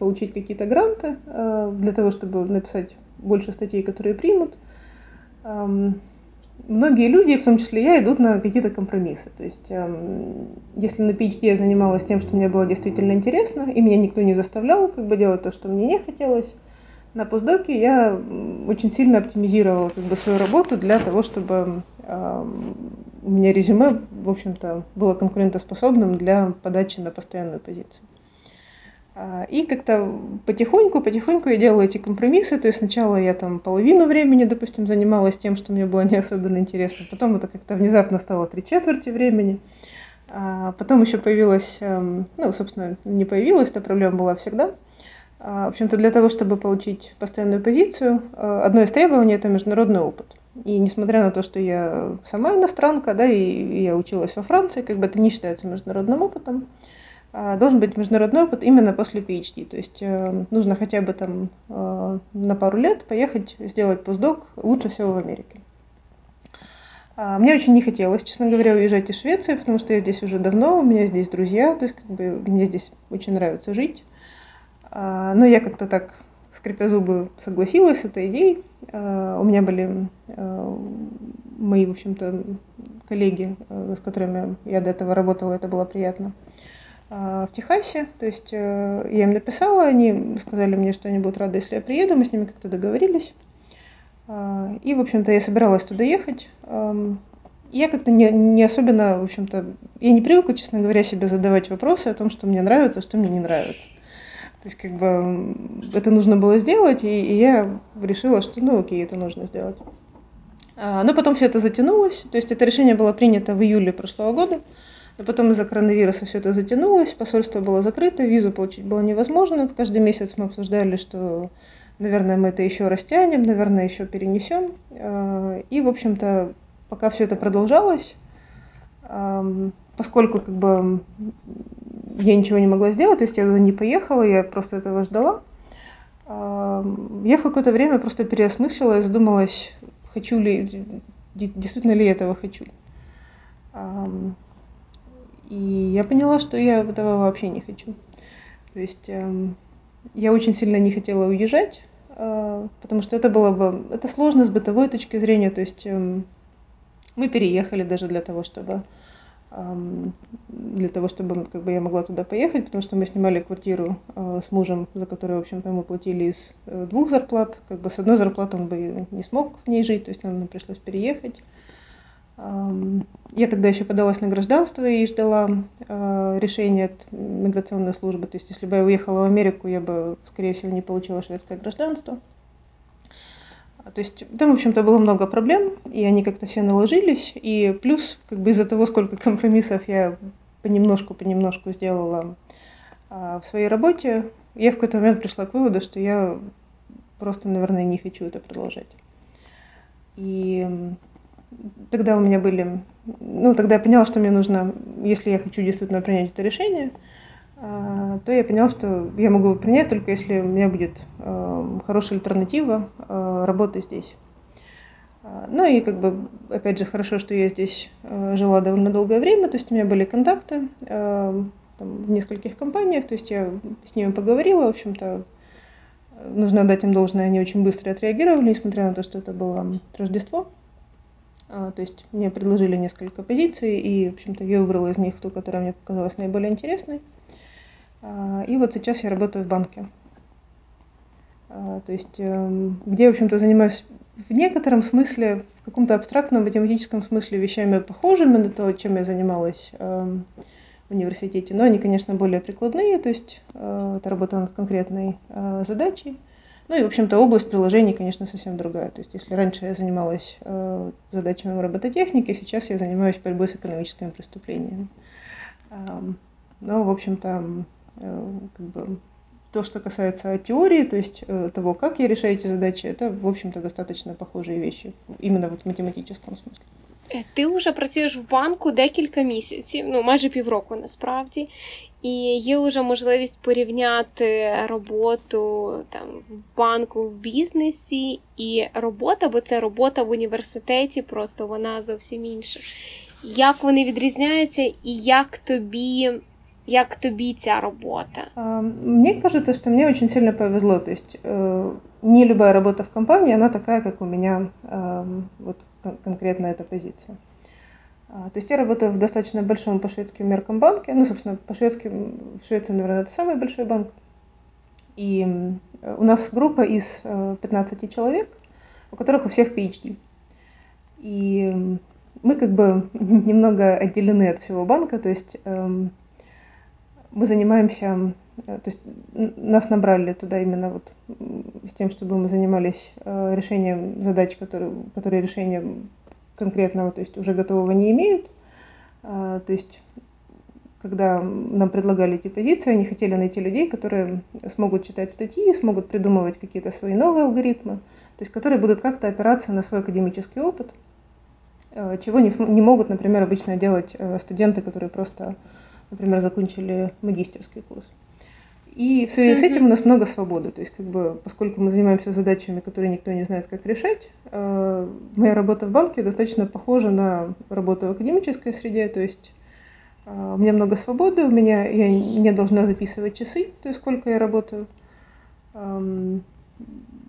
получить какие-то гранты, для того, чтобы написать больше статей, которые примут, многие люди, в том числе я, идут на какие-то компромиссы. То есть, если на PhD я занималась тем, что мне было действительно интересно, и меня никто не заставлял как бы делать то, что мне не хотелось, на постдоке я очень сильно оптимизировала как бы, свою работу для того, чтобы э, у меня резюме, в общем-то, было конкурентоспособным для подачи на постоянную позицию. А, и как-то потихоньку, потихоньку я делала эти компромиссы. То есть сначала я там половину времени, допустим, занималась тем, что мне было не особенно интересно. Потом это как-то внезапно стало три четверти времени. А потом еще появилась, эм, ну, собственно, не появилась, эта проблема была всегда – В общем-то, для того, чтобы получить постоянную позицию, одно из требований – это международный опыт. И несмотря на то, что я сама иностранка, да, и я училась во Франции, как бы это не считается международным опытом, а, должен быть международный опыт именно после PhD. То есть э, нужно хотя бы там э, на пару лет поехать сделать постдок, лучше всего в Америке. А, мне очень не хотелось, честно говоря, уезжать из Швеции, потому что я здесь уже давно, у меня здесь друзья, то есть как бы мне здесь очень нравится жить. А, но я как-то так, скрипя зубы, согласилась с этой идеей. У меня были э, мои, в общем-то, коллеги, с которыми я до этого работала, это было приятно. А, в Техасе. То есть э, я им написала, они сказали мне, что они будут рады, если я приеду, мы с ними как-то договорились. А, и, в общем-то, я собиралась туда ехать. Я как-то не, не особенно, в общем-то, я не привыкла, честно говоря, себе задавать вопросы о том, что мне нравится, что мне не нравится. То есть, как бы, это нужно было сделать, и, и я решила, что, ну, окей, это нужно сделать. А, но потом все это затянулось, то есть это решение было принято в июле прошлого года. Но потом из-за коронавируса все это затянулось, посольство было закрыто, визу получить было невозможно. Каждый месяц мы обсуждали, что, наверное, мы это еще растянем, наверное, еще перенесем. А, и, в общем-то, пока все это продолжалось, поскольку как бы я ничего не могла сделать, то есть я не поехала, я просто этого ждала, я в какое-то время просто переосмыслила и задумалась, хочу ли, действительно ли я этого хочу. И я поняла, что я этого вообще не хочу. То есть эм, я очень сильно не хотела уезжать, потому что это было бы, это сложно с бытовой точки зрения. То есть мы переехали даже для того, чтобы для того, чтобы как бы, я могла туда поехать, потому что мы снимали квартиру э, с мужем, за которую, в общем-то, мы платили из э, двух зарплат. Как бы с одной зарплаты он бы не смог в ней жить, то есть нам пришлось переехать. Я тогда еще подалась на гражданство и ждала э, решения от миграционной службы. То есть, если бы я уехала в Америку, я бы, скорее всего, не получила шведское гражданство. То есть там, в общем-то, было много проблем, и они как-то все наложились. И плюс, как бы из-за того, сколько компромиссов я понемножку-понемножку сделала а, в своей работе, я в какой-то момент пришла к выводу, что я просто, наверное, не хочу это продолжать. И тогда у меня были, ну, тогда я поняла, что мне нужно, если я хочу действительно принять это решение, а, то я поняла, что я могу его принять только если у меня будет а, хорошая альтернатива а, работы здесь. Ну и как бы, опять же, хорошо, что я здесь жила довольно долгое время, то есть у меня были контакты там, в нескольких компаниях, то есть я с ними поговорила, в общем-то, нужно дать им должное, они очень быстро отреагировали, несмотря на то, что это было Рождество. А, то есть мне предложили несколько позиций, и, в общем-то, я выбрала из них ту, которая мне показалась наиболее интересной. А, и вот сейчас я работаю в банке. А, то есть, эм, где, в общем-то, занимаюсь в некотором смысле, в каком-то абстрактном математическом смысле вещами похожими на то, чем я занималась эм, в университете, но они, конечно, более прикладные, то есть это работа над конкретной задачей. Ну и, в общем-то, область приложений, конечно, совсем другая. То есть, если раньше я занималась э, задачами робототехники, сейчас я занимаюсь борьбой с экономическими преступлениями. Э, но, в общем-то, э, как бы, то, что касается теории, то есть э, того, как я решаю эти задачи, это, в общем-то, достаточно похожие вещи, именно вот в математическом смысле.
Ти вже працюєш в банку декілька місяців, ну майже півроку насправді, і є вже можливість порівняти роботу там в банку, в бізнесі і робота, бо це робота в університеті, просто вона зовсім інша. Як вони відрізняються, і як тобі як тобі ця работа?
Мне кажется, что мне очень сильно повезло. То есть не любая работа в компании, она такая, как у меня вот конкретно эта позиция. То есть я работаю в достаточно большом по шведским меркам банке. Ну, собственно, по шведским, в Швеции, наверное, это самый большой банк. И у нас группа из 15 э, человек, у которых у всех PhD. И мы как бы немного отделены от всего банка, то есть эм, мы занимаемся, э, то есть нас набрали туда именно вот с тем, чтобы мы занимались э, решением задач, которые, которые решения конкретного, то есть уже готового не имеют. А, то есть когда нам предлагали эти позиции, они хотели найти людей, которые смогут читать статьи, смогут придумывать какие-то свои новые алгоритмы, то есть которые будут как-то опираться на свой академический опыт, э, чего не, не могут, например, обычно делать студенты, которые просто, например, закончили магистерский курс. И в связи с этим у нас много свободы. То есть, как бы, поскольку мы занимаемся задачами, которые никто не знает, как решать, э, моя работа в банке достаточно похожа на работу в академической среде. То есть э, у меня много свободы, у меня я не должна записывать часы, то есть сколько я работаю. Эм,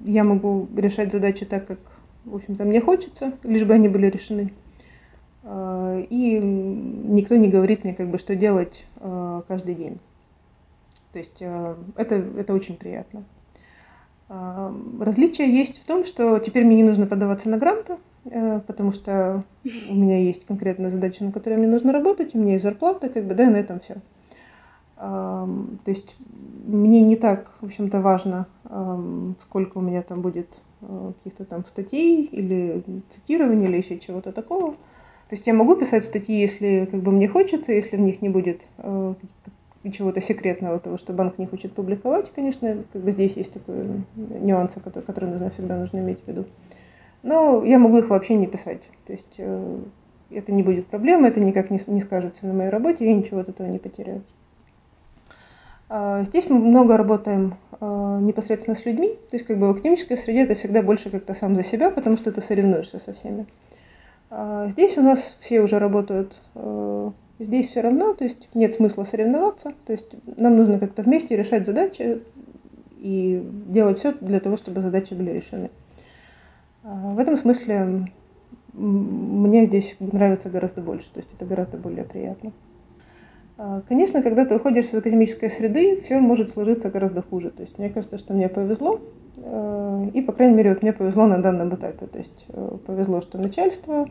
я могу решать задачи так, как, в общем-то, мне хочется, лишь бы они были решены. Э, и никто не говорит мне, как бы, что делать каждый день. То есть э, это, это очень приятно. Различие есть в том, что теперь мне не нужно подаваться на гранты, э, потому что у меня есть конкретная задача, на которой мне нужно работать, у меня есть зарплата, как бы, да, и на этом все. То есть мне не так, в общем-то, важно, сколько у меня там будет э, каких-то там статей или цитирований или еще чего-то такого. То есть я могу писать статьи, если как бы мне хочется, если в них не будет и чего-то секретного, того, что банк не хочет публиковать, конечно, как бы здесь есть такой нюансы, которые, которые нужно всегда нужно иметь в виду. Но я могу их вообще не писать. То есть э, это не будет проблемой, это никак не, не скажется на моей работе, я ничего от этого не потеряю. А, здесь мы много работаем а, непосредственно с людьми, то есть как бы в академической среде это всегда больше как-то сам за себя, потому что ты соревнуешься со всеми. А здесь у нас все уже работают э, Здесь все равно, то есть нет смысла соревноваться, то есть нам нужно как-то вместе решать задачи и делать все для того, чтобы задачи были решены. А в этом смысле мне здесь нравится гораздо больше, то есть это гораздо более приятно. А, конечно, когда ты уходишь из академической среды, все может сложиться гораздо хуже. То есть мне кажется, что мне повезло, э, и, по крайней мере, вот мне повезло на данном этапе. То есть э, повезло, что начальство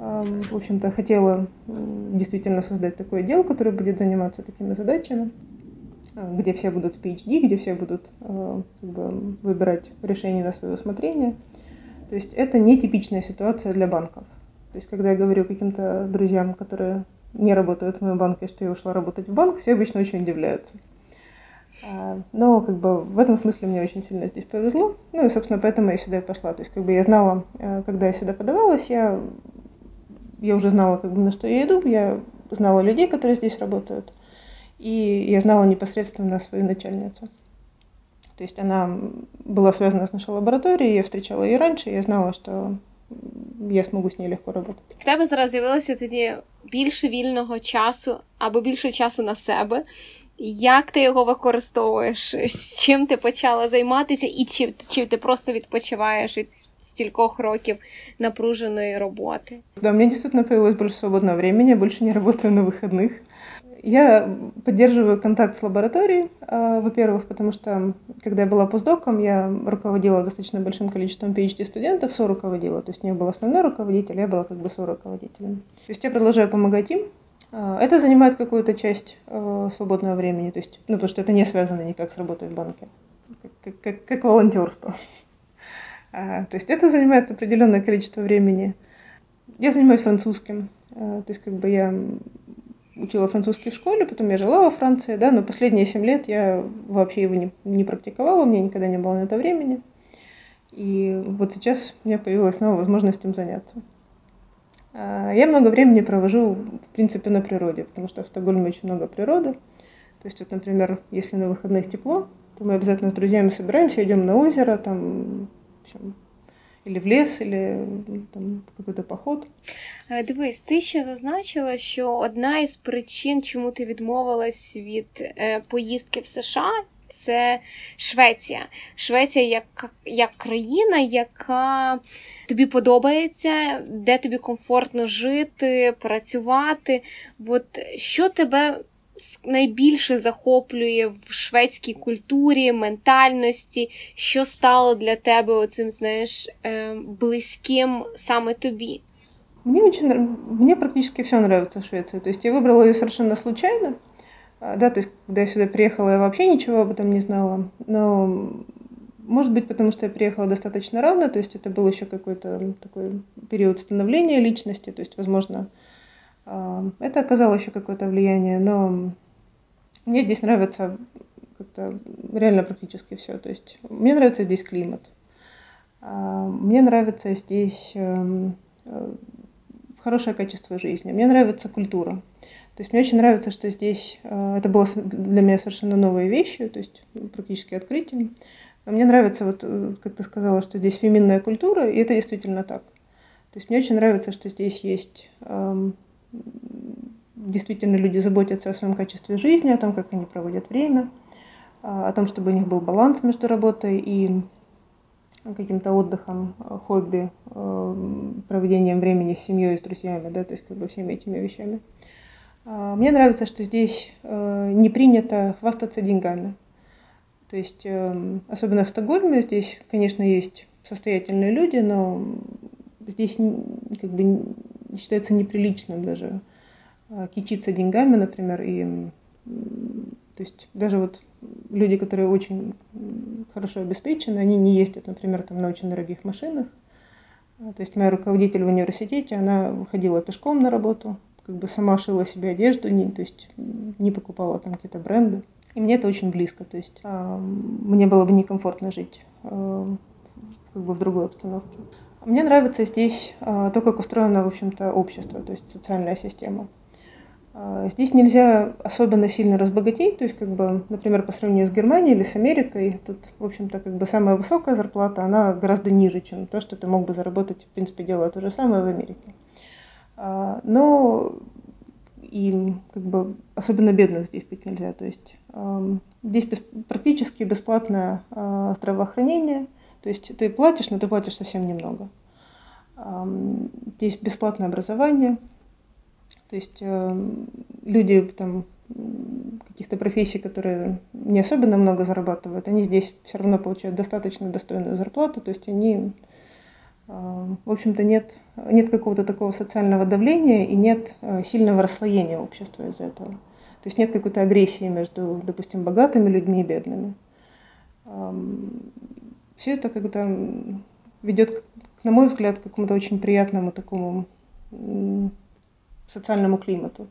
в общем-то, хотела действительно создать такой отдел, который будет заниматься такими задачами, где все будут с PhD, где все будут как бы, выбирать решения на свое усмотрение. То есть это нетипичная ситуация для банков. То есть когда я говорю каким-то друзьям, которые не работают в моем банке, что я ушла работать в банк, все обычно очень удивляются. А, но как бы в этом смысле мне очень сильно здесь повезло. Ну и, собственно, поэтому я сюда и пошла. То есть как бы я знала, когда я сюда подавалась, я я уже знала, как бы, на что я иду, я знала людей, которые здесь работают, и я знала непосредственно свою начальницу. То есть она была связана с нашей лабораторией, я встречала її раньше, я знала, що я змогу з нею легко робити.
В тебе зараз з'явилося тоді більше вільного часу або більше часу на себе. Як ти його використовуєш? З чим ти почала займатися, і чи, чи ти просто відпочиваєш від стількох років напруженной работы.
Да, у меня действительно появилось больше свободного времени, я больше не работаю на выходных. Я поддерживаю контакт с лабораторией, а, во-первых, потому что когда я была постдоком, я руководила достаточно большим количеством PhD-студентов, со-руководила, то есть не был основной руководитель, я была как бы со-руководителем. То есть я продолжаю помогать им. А, это занимает какую-то часть а, свободного времени, то есть, ну, потому что это не связано никак с работой в банке, как, как, как волонтерство. А, то есть это занимает определенное количество времени. Я занимаюсь французским. А, то есть как бы я учила французский в школе, потом я жила во Франции, да, но последние семь лет я вообще его не, не практиковала, у меня никогда не было на это времени. И вот сейчас у меня появилась новая возможность им заняться. А, я много времени провожу, в принципе, на природе, потому что в Стокгольме очень много природы. То есть, вот, например, если на выходных тепло, то мы обязательно с друзьями собираемся, идем на озеро, там общем, или в ліс, или там какой-то поход.
Е, дивись, ти ще зазначила, що одна із причин, чому ти відмовилась від е, поїздки в США, це Швеція. Швеція як як країна, яка тобі подобається, де тобі комфортно жити, працювати. От що тебе найбільше захоплює в шведській культурі, ментальності, що стало для тебе оцим, знаєш, близьким саме тобі?
Мне очень, мне практически все нравится в Швеции. То есть я выбрала ее совершенно случайно. Да, то есть когда я сюда приехала, я вообще ничего об этом не знала. Но может быть, потому что я приехала достаточно рано, то есть это был еще какой-то такой период становления личности, то есть, возможно, Это оказало еще какое-то влияние, но мне здесь нравится как-то реально практически все. То есть мне нравится здесь климат. Мне нравится здесь эм, э, хорошее качество жизни. Мне нравится культура. То есть мне очень нравится, что здесь э, это было для меня совершенно новые вещи, то есть практически открытие. Но мне нравится, вот э, как ты сказала, что здесь феминная культура, и это действительно так. То есть мне очень нравится, что здесь есть эм, действительно люди заботятся о своем качестве жизни, о том, как они проводят время, а, о том, чтобы у них был баланс между работой и каким-то отдыхом, хобби, эм, проведением времени с семьей, с друзьями, да, то есть как бы всеми этими вещами. А, мне нравится, что здесь э, не принято хвастаться деньгами. То есть, эм, особенно в Стокгольме, здесь, конечно, есть состоятельные люди, но здесь как бы считается неприличным даже э, кичиться деньгами, например, и то есть даже вот люди, которые очень хорошо обеспечены, они не ездят, например, там, на очень дорогих машинах. А, то есть моя руководитель в университете, она выходила пешком на работу, как бы сама шила себе одежду, не, то есть не покупала там какие-то бренды. И мне это очень близко, то есть э, мне было бы некомфортно жить э, как бы в другой обстановке. Мне нравится здесь э, то, как устроено, в общем-то, общество, то есть социальная система. А, здесь нельзя особенно сильно разбогатеть, то есть, как бы, например, по сравнению с Германией или с Америкой, тут, в общем-то, как бы самая высокая зарплата, она гораздо ниже, чем то, что ты мог бы заработать, в принципе, делая то же самое в Америке. А, но и как бы особенно бедных здесь быть нельзя. То есть здесь практически бесплатное а, здравоохранение. То есть ты платишь, но ты платишь совсем немного. Здесь бесплатное образование. То есть э, люди там каких-то профессий, которые не особенно много зарабатывают, они здесь все равно получают достаточно достойную зарплату, то есть они, э, в общем-то, нет, нет какого-то такого социального давления и нет э, сильного расслоения общества из-за этого. То есть нет какой-то агрессии между, допустим, богатыми людьми и бедными. Все это когда ведет, на мой взгляд, к какому-то очень приятному такому социальному климату.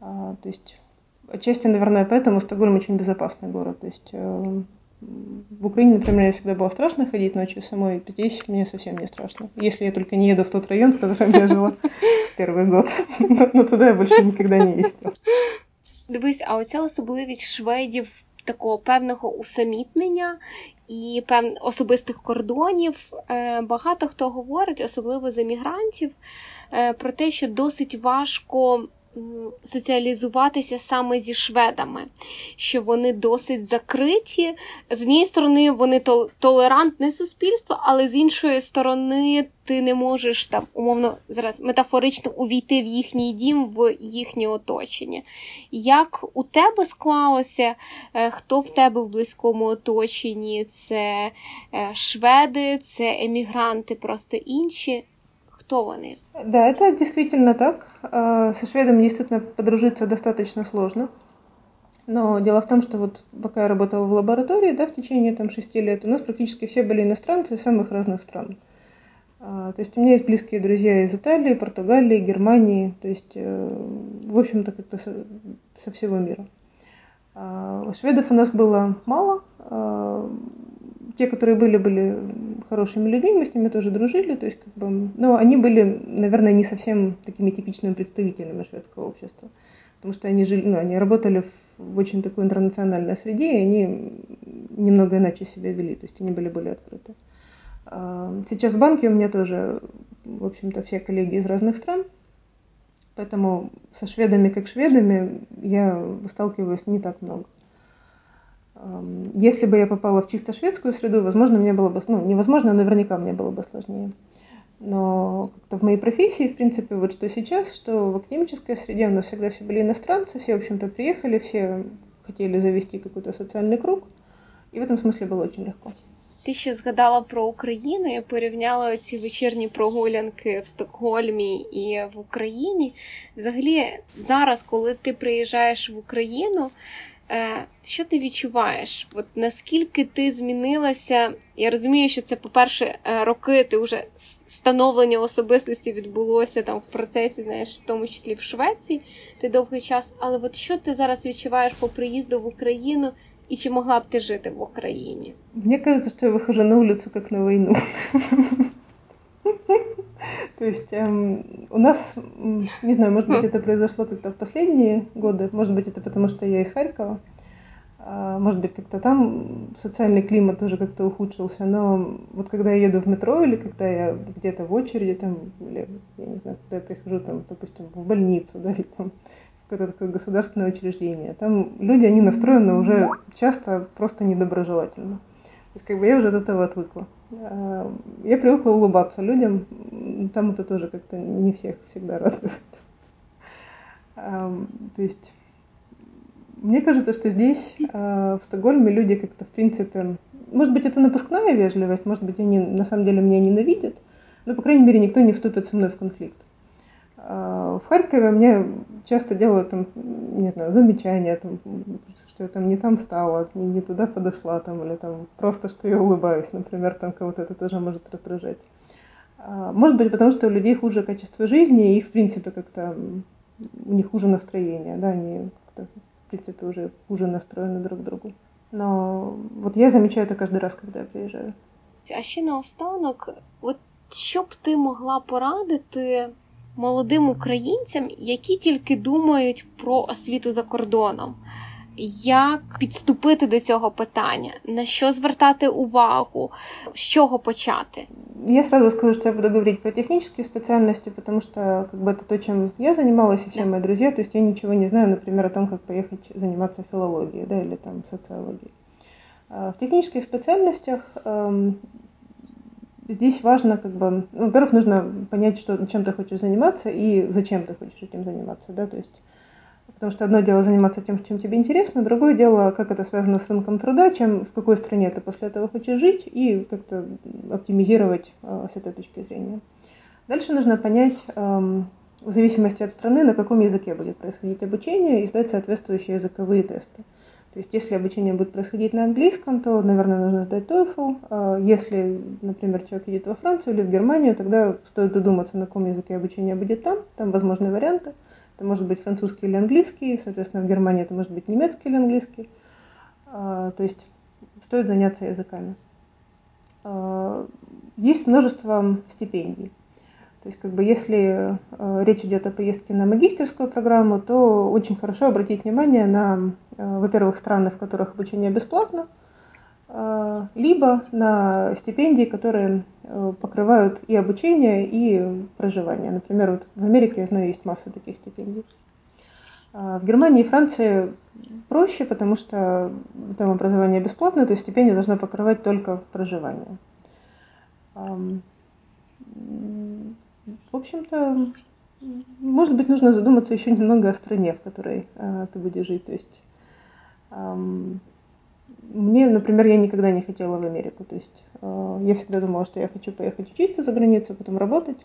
А, то есть отчасти, наверное, поэтому Стокгольм очень безопасный город. То есть э, в Украине, например, мне всегда было страшно ходить ночью самой, здесь мне совсем не страшно. Если я только не еду в тот район, в котором я жила в первый год. Но туда я больше никогда не ездила.
Дивись, а оця особливість шведів такого певного усамітнення і пев... особистих кордонів. Багато хто говорить, особливо з емігрантів, про те, що досить важко соціалізуватися саме зі шведами, що вони досить закриті. З однієї сторони, вони толерантне суспільство, але з іншої сторони, ти не можеш там, умовно, зараз метафорично увійти в їхній дім, в їхнє оточення. Як у тебе склалося, хто в тебе в близькому оточенні? Це шведи, це емігранти, просто інші. Кто они?
Да, это действительно так. А, со шведами действительно подружиться достаточно сложно. Но дело в том, что вот пока я работала в лаборатории, да, в течение там шести лет, у нас практически все были иностранцы из самых разных стран. А, то есть у меня есть близкие друзья из Италии, Португалии, Германии, то есть, э, в общем-то, как-то со, со всего мира. А, шведов у нас было мало, те, которые были, были хорошими людьми, мы с ними тоже дружили, то есть как бы, но они были, наверное, не совсем такими типичными представителями шведского общества, потому что они жили, ну, они работали в, в очень такой интернациональной среде, и они немного иначе себя вели, то есть они были более открыты. А, сейчас в банке у меня тоже, в общем-то, все коллеги из разных стран, поэтому со шведами как шведами я сталкиваюсь не так много. Если бы я попала в чисто шведскую среду, возможно, мне было бы, ну, невозможно, наверняка мне было бы сложнее. Но как-то в моей профессии, в принципе, вот что сейчас, что в академической среде у нас всегда все были иностранцы, все, в общем-то, приехали, все хотели завести какой-то социальный круг, і в этом смысле було очень легко.
Ти ще згадала про Україну і порівняла ці вечірні прогулянки в Стокгольмі і в Україні. Взагалі, зараз, коли ти приїжджаєш в Україну, Е, що ти відчуваєш? От Наскільки ти змінилася? Я розумію, що це, по-перше, е, роки ти вже становлення особистості відбулося там в процесі, знаєш, в тому числі в Швеції, ти довгий час. Але от що ти зараз відчуваєш по приїзду в Україну и чи могла бы ты жить в Украине?
Мне кажется, что я выхожу на улицу как на войну. То есть эм, у нас, не знаю, может быть, это произошло как-то в последние годы, может быть, это потому, что я из Харькова, а, может быть, как-то там социальный климат тоже как-то ухудшился, но вот когда я еду в метро или когда я где-то в очереди, там, или, я не знаю, когда я прихожу, там, допустим, в больницу, да, или там какое-то такое государственное учреждение. Там люди, они настроены уже часто просто недоброжелательно. То есть как бы я уже от этого отвыкла. А, я привыкла улыбаться людям, там это тоже как-то не всех всегда радует. А, то есть мне кажется, что здесь, а, в Стокгольме, люди как-то, в принципе, может быть, это напускная вежливость, может быть, они на самом деле меня ненавидят, но, по крайней мере, никто не вступит со мной в конфликт. В Харькове мне часто делают там, не знаю, замечания, там, что я там не там стала, не, не туда подошла, там, или там просто, что я улыбаюсь, например, там кого-то это тоже может раздражать. А, может быть, потому что у людей хуже качество жизни, и в принципе как-то у них хуже настроение, да, они в принципе уже хуже настроены друг к другу. Но вот я замечаю это каждый раз, когда я приезжаю.
А ще наостанок, от що б ти могла порадити молодим українцям, які тільки думають про освіту за кордоном. Як підступити до цього питання? На що звертати увагу? З чого почати?
Я сразу скажу, что я буду говорить про технические специальности, потому что как бы это то, чем я занималась, и все да. мои друзья. То есть я ничего не знаю, например, о том, как поехать заниматься филологией да, или там социологией. В технических специальностях эм, здесь важно, как бы, ну, во-первых, нужно понять, что, чем ты хочешь заниматься и зачем ты хочешь этим заниматься, да, то есть, потому что одно дело заниматься тем, чем тебе интересно, другое дело, как это связано с рынком труда, чем в какой стране ты после этого хочешь жить и как-то оптимизировать э, с этой точки зрения. Дальше нужно понять, э, в зависимости от страны, на каком языке будет происходить обучение и сдать соответствующие языковые тесты. То есть если обучение будет происходить на английском, то, наверное, нужно сдать TOEFL. А если, например, человек едет во Францию или в Германию, тогда стоит задуматься, на каком языке обучение будет там. Там возможны варианты. Это может быть французский или английский, соответственно, в Германии это может быть немецкий или английский. А, то есть стоит заняться языками. А, есть множество стипендий. То есть, как бы, если э, речь идет о поездке на магистерскую программу, то очень хорошо обратить внимание на, э, во-первых, страны, в которых обучение бесплатно, э, либо на стипендии, которые покрывают и обучение, и проживание. Например, вот в Америке, я знаю, есть масса таких стипендий. А в Германии и Франции проще, потому что там образование бесплатное, то есть стипендия должна покрывать только проживание. В общем-то, может быть, нужно задуматься еще немного о стране, в которой э, ты будешь жить. То есть э, мне, например, я никогда не хотела в Америку. То есть э, я всегда думала, что я хочу поехать учиться за границу, потом работать.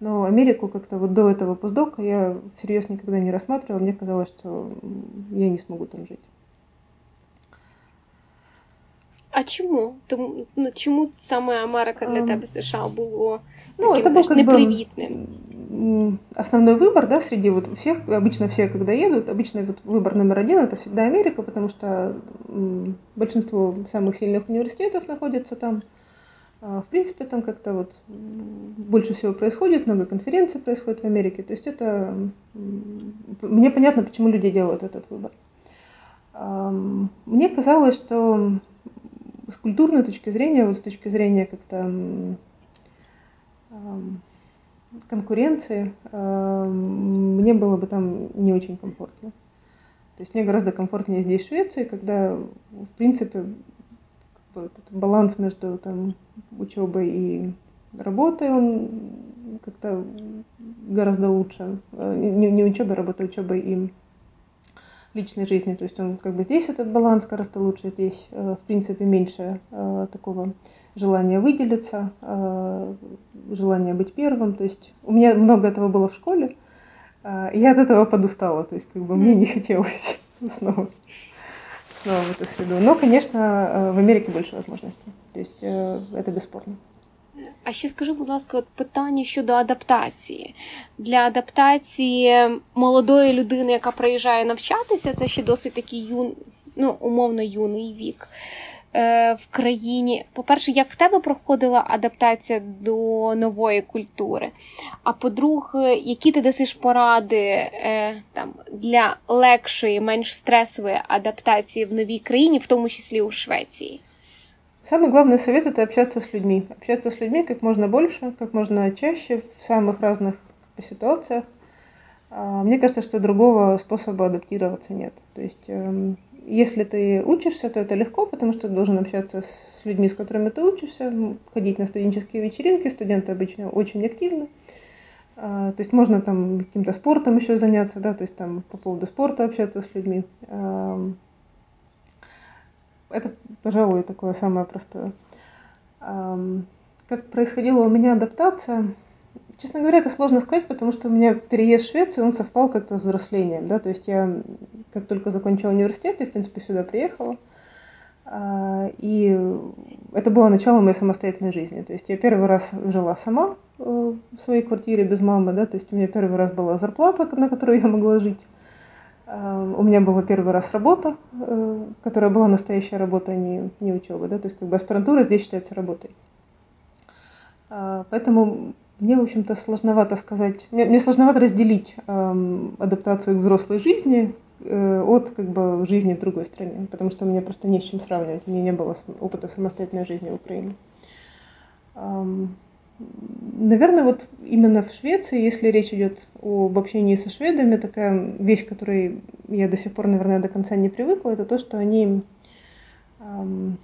Но Америку как-то вот до этого постдока я всерьез никогда не рассматривала. Мне казалось, что я не смогу там жить.
А чому? Тому ну чому саме Америка для тебе США було
ну, таким, это был знаешь, непривитным? Бы основной выбор, да, среди вот всех, обычно все, когда едут, обычно вот выбор номер один это всегда Америка, потому что большинство самых сильных университетов находится там. А, в принципе, там как-то вот больше всего происходит, много конференций происходит в Америке. То есть это мне понятно, почему люди делают этот выбор. Мне казалось, что с культурной точки зрения, вот с точки зрения как-то конкуренции, мне было бы там не очень комфортно. То есть мне гораздо комфортнее здесь, в Швеции, когда, в принципе, этот баланс между там, учебой и работой, он как-то гораздо лучше. Э, не, не учебой, а работой, учебой и личной жизни. То есть он как бы здесь этот баланс гораздо лучше, здесь э, в принципе меньше э, такого желания выделиться, э, желания быть первым. То есть у меня много этого было в школе, и я от этого подустала. То есть как бы мне не хотелось снова снова в эту среду. Но, конечно, в Америке больше возможностей. То есть это бесспорно.
А ще скажи, будь ласка, от питання щодо адаптації. Для адаптації молодої людини, яка приїжджає навчатися, це ще досить такий юн, ну, умовно юний вік. Е, в країні. По-перше, як в тебе проходила адаптація до нової культури? А по-друге, які ти дасиш поради е, там, для легшої, менш стресової адаптації в новій країні, в тому числі у Швеції?
Самый главный совет – это общаться с людьми. Общаться с людьми как можно больше, как можно чаще, в самых разных ситуациях. Мне кажется, что другого способа адаптироваться нет. То есть эм, если ты учишься, то это легко, потому что ты должен общаться с людьми, с которыми ты учишься, ходить на студенческие вечеринки. Студенты обычно очень активны. А, то есть можно там каким-то спортом еще заняться, да, то есть там по поводу спорта общаться с людьми. Это, пожалуй, такое самое простое. Как происходила у меня адаптация? Честно говоря, это сложно сказать, потому что у меня переезд в Швецию, он совпал как-то с взрослением, да, то есть я как только закончила университет, я, в принципе, сюда приехала, а, и это было начало моей самостоятельной жизни, то есть я первый раз жила сама э, в своей квартире без мамы, да, то есть у меня первый раз была зарплата, на которую я могла жить, у меня была первый раз работа, э, которая была настоящая работа, а не, не учеба, да, то есть как бы аспирантура здесь считается работой. Поэтому мне, в общем-то, сложновато сказать, мне, мне сложновато разделить э, адаптацию к взрослой жизни э, от как бы жизни в другой стране, потому что меня просто не с чем сравнивать, у меня не было опыта самостоятельной жизни в Украине. Эм, наверное, вот именно в Швеции, если речь идет об общении со шведами, такая вещь, которой я до сих пор, наверное, до конца не привыкла, это то, что они эм,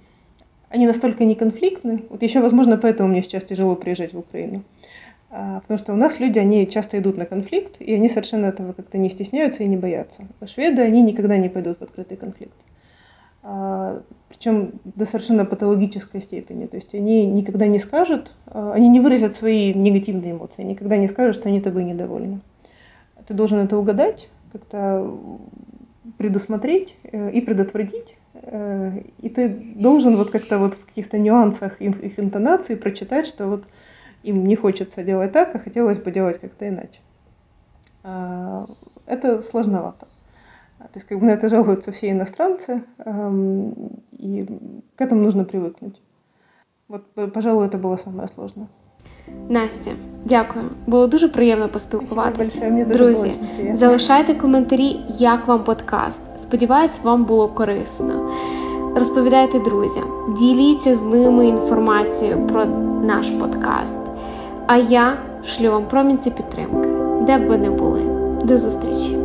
они настолько неконфликтны. Вот еще, возможно, поэтому мне сейчас тяжело приезжать в Украину. А, потому что у нас люди, они часто идут на конфликт, и они совершенно этого как-то не стесняются и не боятся. А шведы, они никогда не пойдут в открытый конфликт. А, Причем до совершенно патологической степени. То есть они никогда не скажут, а, они не выразят свои негативные эмоции, никогда не скажут, что они тобой недовольны. Ты должен это угадать, как-то предусмотреть э, и предотвратить. Э, и ты должен вот как-то вот в каких-то нюансах их, интонации прочитать, что вот им не хочется делать так, а хотелось бы делать как-то иначе. А, это сложновато. То есть как бы на это жалуются все иностранцы, и к этому нужно привыкнуть. Вот, пожалуй, это было самое сложное.
Настя, дякую. Було дуже приємно поспілкуватися. Друзі, залишайте коментарі, як вам подкаст. Сподіваюсь, вам було корисно. Розповідайте друзям, діліться з ними інформацією про наш подкаст. А я шлю вам промінці підтримки, де б ви не були. До зустрічі!